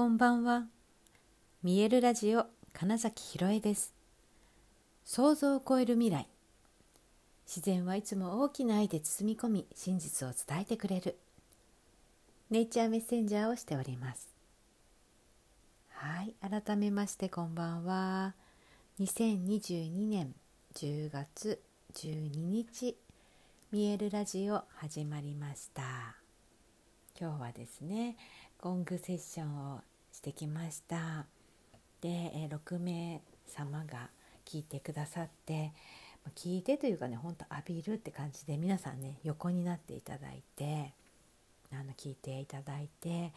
こんばんは。見えるラジオ金崎ひろえです。想像を超える未来。自然はいつも大きな愛で包み込み、真実を伝えてくれる。ネイチャーメッセンジャーをしております。はい、改めましてこんばんは。2022年10月12日、見えるラジオ始まりました。今日はですね、ゴングセッションをしてきました。で、え6名様が聞いてくださって聞いてというかねほんと浴びるって感じで皆さんね横になっていただいてあの聞いていただいて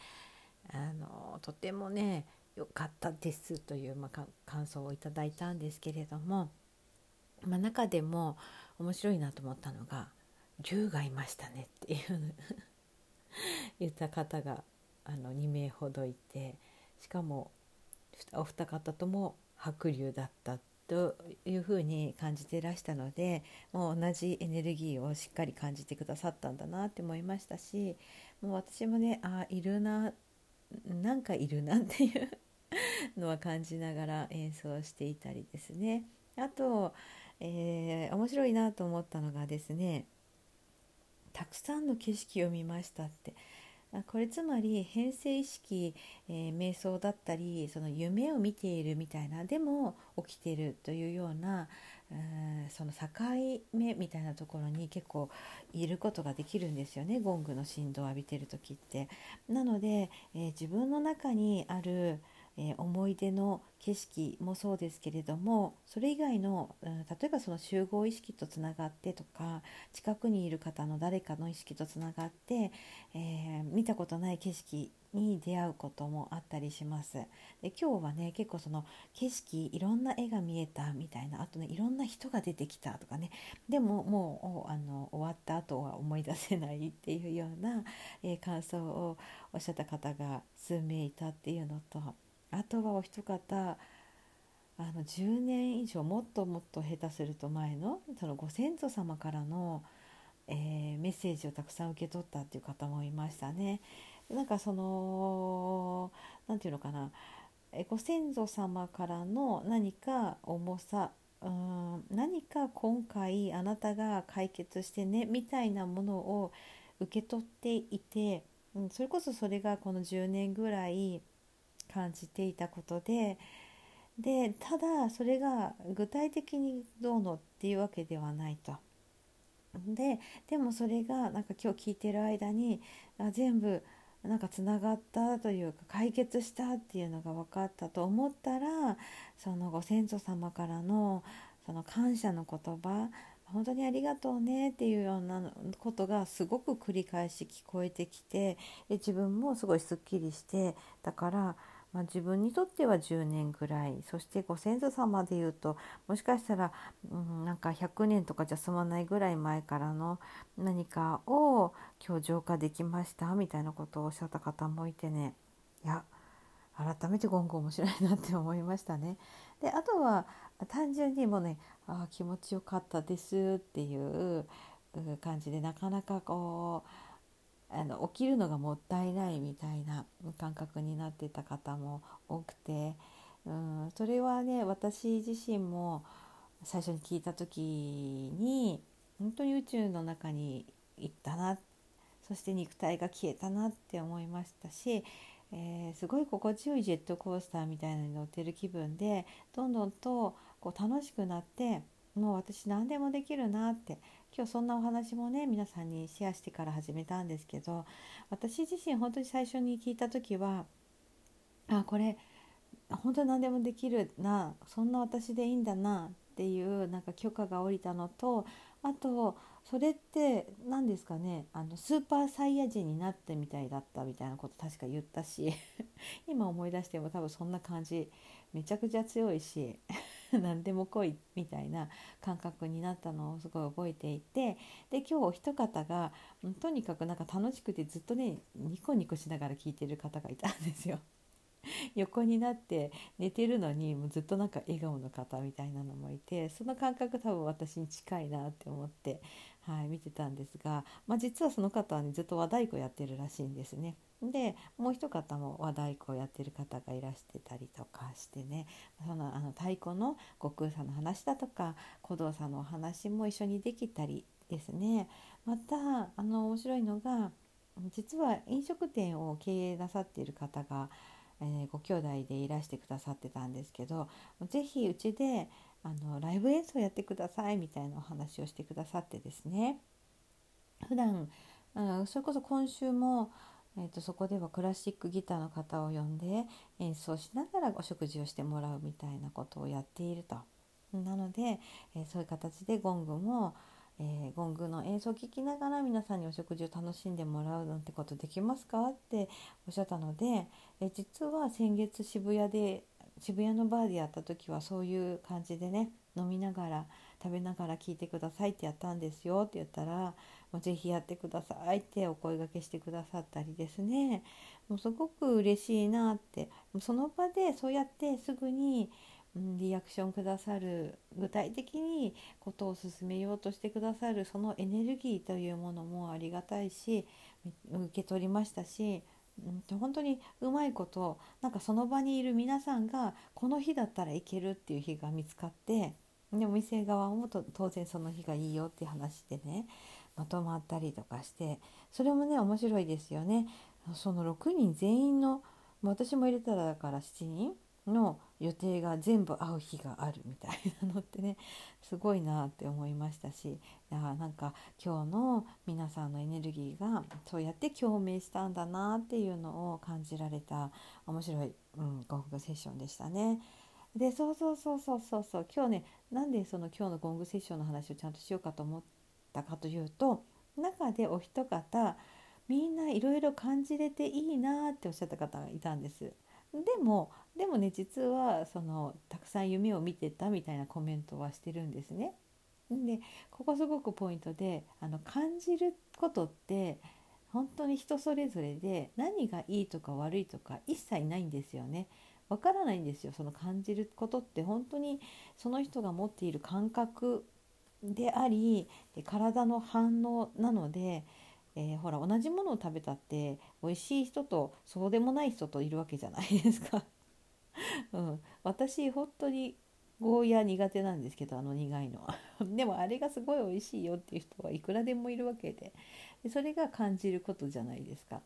あのとてもね良かったですという、まあ、感想をいただいたんですけれども、まあ、中でも面白いなと思ったのが「竜がいましたね」っていう 言った方があの2名ほどいてしかもお二方とも白龍だったというふうに感じていらしたのでもう同じエネルギーをしっかり感じてくださったんだなって思いましたしもう私もねあいるななんかいるなっていうのは感じながら演奏していたりですね。あと、えー、面白いなと思ったのがですねたくさんの景色を見ましたって。これつまり変性意識、えー、瞑想だったりその夢を見ているみたいなでも起きてるというようなその境目みたいなところに結構いることができるんですよねゴングの振動を浴びてる時って。なので、えー、自分の中にある、え、思い出の景色もそうですけれどもそれ以外の、うん、例えばその集合意識とつながってとか近くにいる方の誰かの意識とつながって、えー、見たことない景色に出会うこともあったりします。で今日はね結構その景色いろんな絵が見えたみたいなあとねいろんな人が出てきたとかねでももうあの終わった後は思い出せないっていうような、えー、感想をおっしゃった方が数名いたっていうのとあとはお一方あの10年以上もっともっと下手すると前のそのご先祖様からの、えー、メッセージをたくさん受け取ったっていう方もいましたね。なんかその何て言うのかなご先祖様からの何か重さうん何か今回あなたが解決してねみたいなものを受け取っていて、うん、それこそそれがこの10年ぐらい感じていたことででただそれが具体的にどうのっていうわけではないと。ででもそれがなんか今日聞いてる間にあ全部なんかつながったというか解決したっていうのが分かったと思ったらそのご先祖様からのその感謝の言葉本当にありがとうねっていうようなことがすごく繰り返し聞こえてきてで自分もすごいすっきりしてだからまあ、自分にとっては10年ぐらいそしてご先祖様でいうともしかしたら、うん、なんか100年とかじゃ済まないぐらい前からの何かを今日浄化できましたみたいなことをおっしゃった方もいてねいや改めてゴンゴ面白いなって思いましたね。であとは単純にもうねあ気持ちよかったですっていう感じでなかなかこうあの起きるのがもったいないみたいな感覚になってた方も多くて、うん、それはね私自身も最初に聞いた時に本当に宇宙の中に行ったなそして肉体が消えたなって思いましたし、えー、すごい心地よいジェットコースターみたいなのに乗ってる気分でどんどんとこう楽しくなってもう私何でもできるなって今日そんなお話もね皆さんにシェアしてから始めたんですけど私自身本当に最初に聞いた時はあこれ本当に何でもできるなそんな私でいいんだなっていうなんか許可が下りたのとあとそれって何ですかねあのスーパーサイヤ人になってみたいだったみたいなこと確か言ったし 今思い出しても多分そんな感じめちゃくちゃ強いし。何でも来いみたいな感覚になったのをすごい覚えていてで今日お一方がとにかくなんか楽しくてずっとねニコニコしながら聞いてる方がいたんですよ。横になって寝てるのにもうずっとなんか笑顔の方みたいなのもいてその感覚多分私に近いなって思ってはい、見てたんですが、まあ、実はその方は、ね、ずっと和太鼓やってるらしいんですね。でもう一方も和太鼓をやってる方がいらしてたりとかしてねそのあの太鼓の悟空さんの話だとか鼓動さんのお話も一緒にできたりですねまたあの面白いのが実は飲食店を経営なさっている方が、えー、ご兄弟でいらしてくださってたんですけど是非うちであのライブ演奏やってくださいみたいなお話をしてくださってですね普段あそれこそ今週も、えーと、そこではクラシックギターの方を呼んで演奏しながらお食事をしてもらうみたいなことをやっていると。なので、えー、そういう形でゴングもえー、ゴングの演奏を聴きながら皆さんにお食事を楽しんでもらうなんてことできますかっておっしゃったので、えー、実は先月渋谷で渋谷のバーでやった時はそういう感じでね飲みながら食べながら聞いてくださいってやったんですよって言ったらもうぜひやってくださいってお声がけしてくださったりですね。もうすごく嬉しいなって。その場でそうやってすぐにリアクションくださる具体的にことを進めようとしてくださるそのエネルギーというものもありがたいし受け取りましたし、うん、本当にうまいことなんかその場にいる皆さんがこの日だったらいけるっていう日が見つかってでお店側も当然その日がいいよっていう話でねまとまったりとかしてそれもね面白いですよね。その6人全員の私も入れたらだから7人の予定が全部合う日があるみたいなのってね すごいなって思いましたしなんか今日の皆さんのエネルギーがそうやって共鳴したんだなっていうのを感じられた面白い、うん、ゴングセッションでしたね。でそうそうそうそうそうそう今日ねなんでその今日のゴングセッションの話をちゃんとしようかと思ったかというと中でお一方みんないろいろ感じれていいなっておっしゃった方がいたんです。でもでもね実はそのたくさん夢を見てたみたいなコメントはしてるんですね。でここすごくポイントであの感じることって本当に人それぞれで何がいいとか悪いとか一切ないんですよね。わからないんですよその感じることって本当にその人が持っている感覚であり体の反応なのでえー、ほら同じものを食べたって美味しい人とそうでもない人といるわけじゃないですか。うん、私本当にゴーヤ苦手なんですけどあの苦いのは でもあれがすごい美味しいよっていう人はいくらでもいるわけででそれが感じることじゃないですか。っ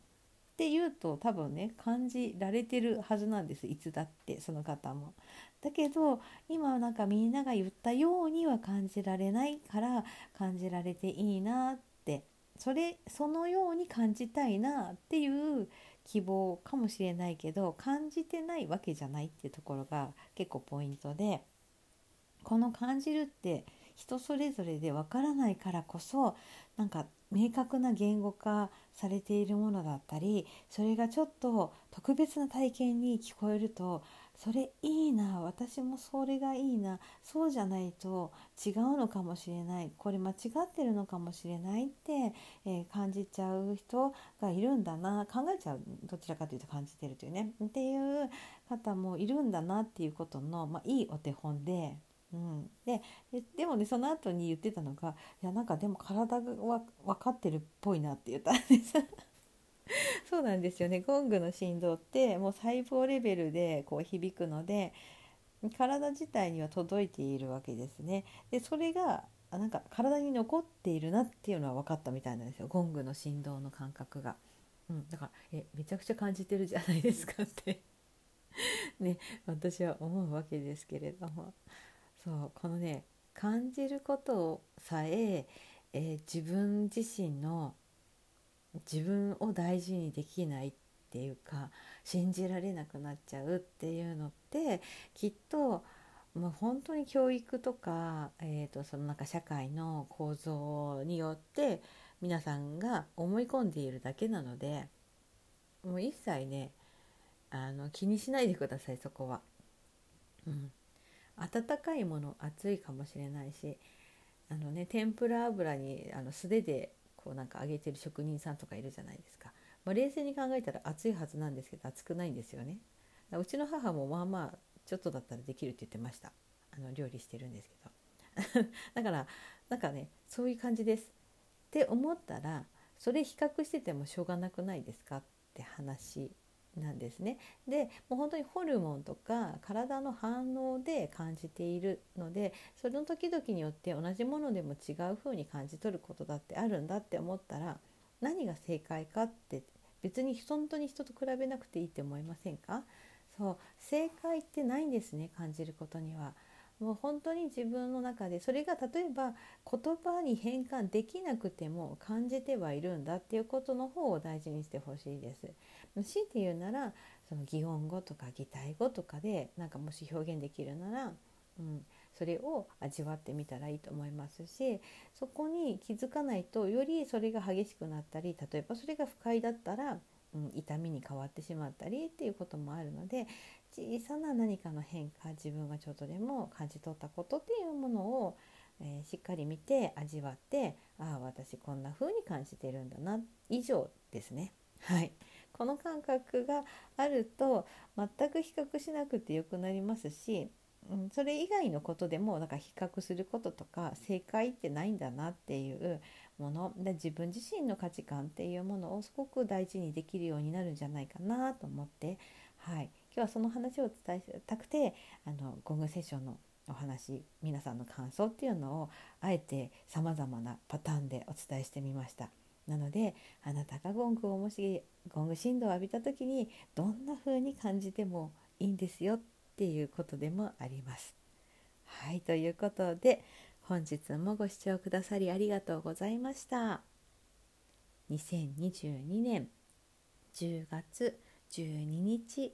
ていうと多分ね感じられてるはずなんですいつだってその方も。だけど今なんかみんなが言ったようには感じられないから感じられていいなってそれそのように感じたいなっていう希望かもしれないけど感じてないわけじゃないっていうところが結構ポイントでこの感じるって人それぞれでわからないからこそなんか明確な言語化されているものだったりそれがちょっと特別な体験に聞こえるとそれいいな私もそれがいいなそうじゃないと違うのかもしれないこれ間違ってるのかもしれないって、えー、感じちゃう人がいるんだな考えちゃうどちらかというと感じてるというねっていう方もいるんだなっていうことの、まあ、いいお手本で。うん、ででもねその後に言ってたのがいやなんかでも体が分かってるっぽいなって言ったんです そうなんですよね。ゴングの振動ってもう細胞レベルでこう響くので体自体には届いているわけですね。でそれがなんか体に残っているなっていうのは分かったみたいなんですよ。ゴングの振動の感覚が。うん、だからえめちゃくちゃ感じてるじゃないですかって。ね私は思うわけですけれども。そうこのね感じることさええー、自分自身の自分を大事にできないっていうか信じられなくなっちゃうっていうのってきっともう本当に教育とか,、えーと、そのなんか社会の構造によって皆さんが思い込んでいるだけなのでもう一切ねあの気にしないでくださいそこは。うん、温かいもの熱いかもしれないしあのね天ぷら油にあの素手でこうなんか揚げてる職人さんとかいるじゃないですか、まあ、冷静に考えたら熱いはずなんですけど熱くないんですよね。うちの母もまあまあちょっとだったらできるって言ってました。あの料理してるんですけど。だからなんかねそういう感じです。って思ったらそれ比較しててもしょうがなくないですか？って話なんですね。でもう本当にホルモンとか体の反応で感じているのでその時々によって同じものでも違う風に感じ取ることだってあるんだって思ったら何が正解かって別に本当に人と比べなくていいって思いませんか？そう正解ってないんですね感じることには。もう本当に自分の中でそれが例えば言葉に変換できなくても感じてはいるんだっていうことの方を大事にしてほしいです。強いて言うならその擬音語とか擬態語とかでなんかもし表現できるなら、うん、それを味わってみたらいいと思いますしそこに気づかないとよりそれが激しくなったり例えばそれが不快だったらうん、痛みに変わってしまったりっていうこともあるので小さな何かの変化自分がちょっとでも感じ取ったことっていうものを、えー、しっかり見て味わってああ私こんな風に感じてるんだな以上ですね。はい、この感覚があると全く比較しなくてよくなりますしうん、それ以外のことでもなんか比較することとか正解ってないんだなっていうもので自分自身の価値観っていうものをすごく大事にできるようになるんじゃないかなと思って、はい、今日はその話をお伝えしたくてあのゴングセッションのお話皆さんの感想っていうのをあえてさまざまなパターンでお伝えしてみました。なのであなたがゴングをもしゴング振動を浴びた時にどんな風に感じてもいいんですよっていうことでもあります。はいということで本日もご視聴くださりありがとうございました。2022年10月12日